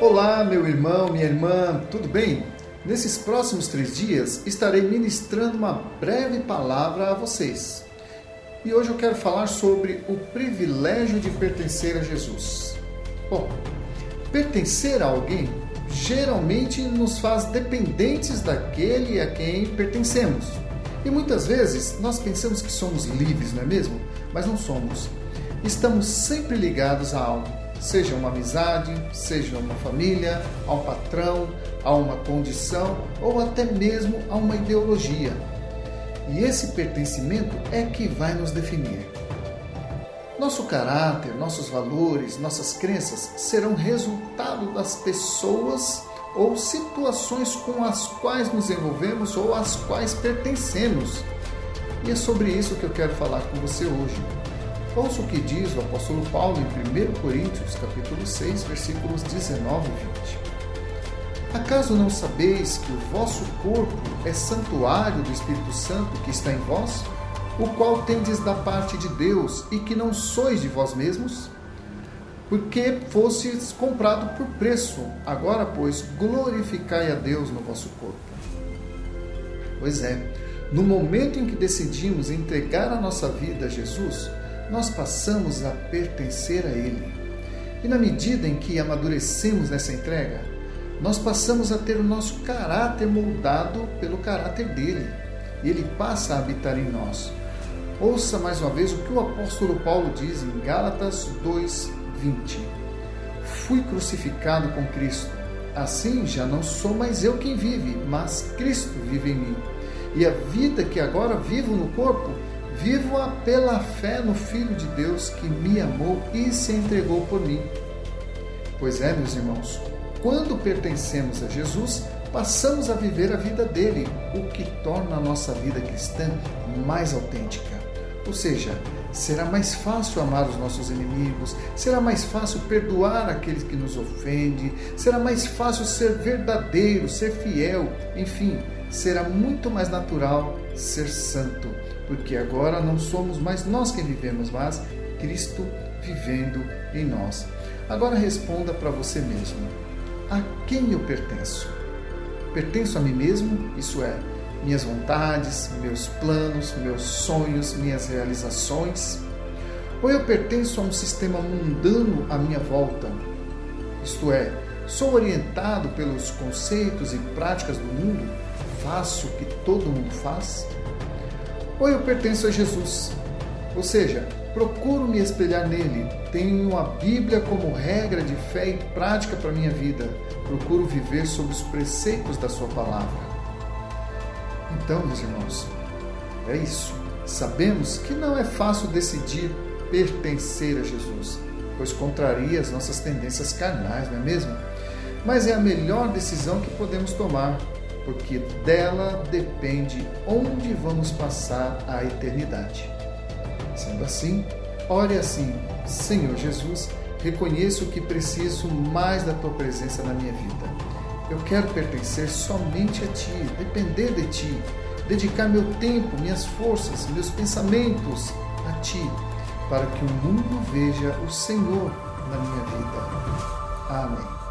Olá, meu irmão, minha irmã, tudo bem? Nesses próximos três dias estarei ministrando uma breve palavra a vocês. E hoje eu quero falar sobre o privilégio de pertencer a Jesus. Bom, pertencer a alguém geralmente nos faz dependentes daquele a quem pertencemos. E muitas vezes nós pensamos que somos livres, não é mesmo? Mas não somos. Estamos sempre ligados a algo, seja uma amizade, seja uma família, a um patrão, a uma condição ou até mesmo a uma ideologia. E esse pertencimento é que vai nos definir. Nosso caráter, nossos valores, nossas crenças serão resultado das pessoas ou situações com as quais nos envolvemos ou às quais pertencemos. E é sobre isso que eu quero falar com você hoje. Ouça o que diz o apóstolo Paulo em 1 Coríntios, capítulo 6, versículos 19 e 20. Acaso não sabeis que o vosso corpo é santuário do Espírito Santo que está em vós, o qual tendes da parte de Deus e que não sois de vós mesmos? Porque fostes comprado por preço, agora, pois, glorificai a Deus no vosso corpo. Pois é, no momento em que decidimos entregar a nossa vida a Jesus, nós passamos a pertencer a Ele. E na medida em que amadurecemos nessa entrega, nós passamos a ter o nosso caráter moldado pelo caráter dele. E ele passa a habitar em nós. Ouça mais uma vez o que o apóstolo Paulo diz em Gálatas 2:20. Fui crucificado com Cristo. Assim já não sou mais eu quem vive, mas Cristo vive em mim. E a vida que agora vivo no corpo, vivo-a pela fé no Filho de Deus que me amou e se entregou por mim. Pois é, meus irmãos, quando pertencemos a Jesus, passamos a viver a vida dele, o que torna a nossa vida cristã mais autêntica. Ou seja, será mais fácil amar os nossos inimigos, será mais fácil perdoar aqueles que nos ofendem, será mais fácil ser verdadeiro, ser fiel, enfim, será muito mais natural ser santo, porque agora não somos mais nós quem vivemos, mas Cristo vivendo em nós. Agora responda para você mesmo: a quem eu pertenço? Pertenço a mim mesmo, isso é, minhas vontades, meus planos, meus sonhos, minhas realizações? Ou eu pertenço a um sistema mundano à minha volta? Isto é, sou orientado pelos conceitos e práticas do mundo? Faço o que todo mundo faz? Ou eu pertenço a Jesus? Ou seja, procuro me espelhar nele, tenho a Bíblia como regra de fé e prática para minha vida, procuro viver sob os preceitos da Sua palavra. Então, meus irmãos, é isso. Sabemos que não é fácil decidir pertencer a Jesus, pois contraria as nossas tendências carnais, não é mesmo? Mas é a melhor decisão que podemos tomar, porque dela depende onde vamos passar a eternidade. Sendo assim, ore assim: Senhor Jesus, reconheço que preciso mais da tua presença na minha vida. Eu quero pertencer somente a ti, depender de ti, dedicar meu tempo, minhas forças, meus pensamentos a ti, para que o mundo veja o Senhor na minha vida. Amém.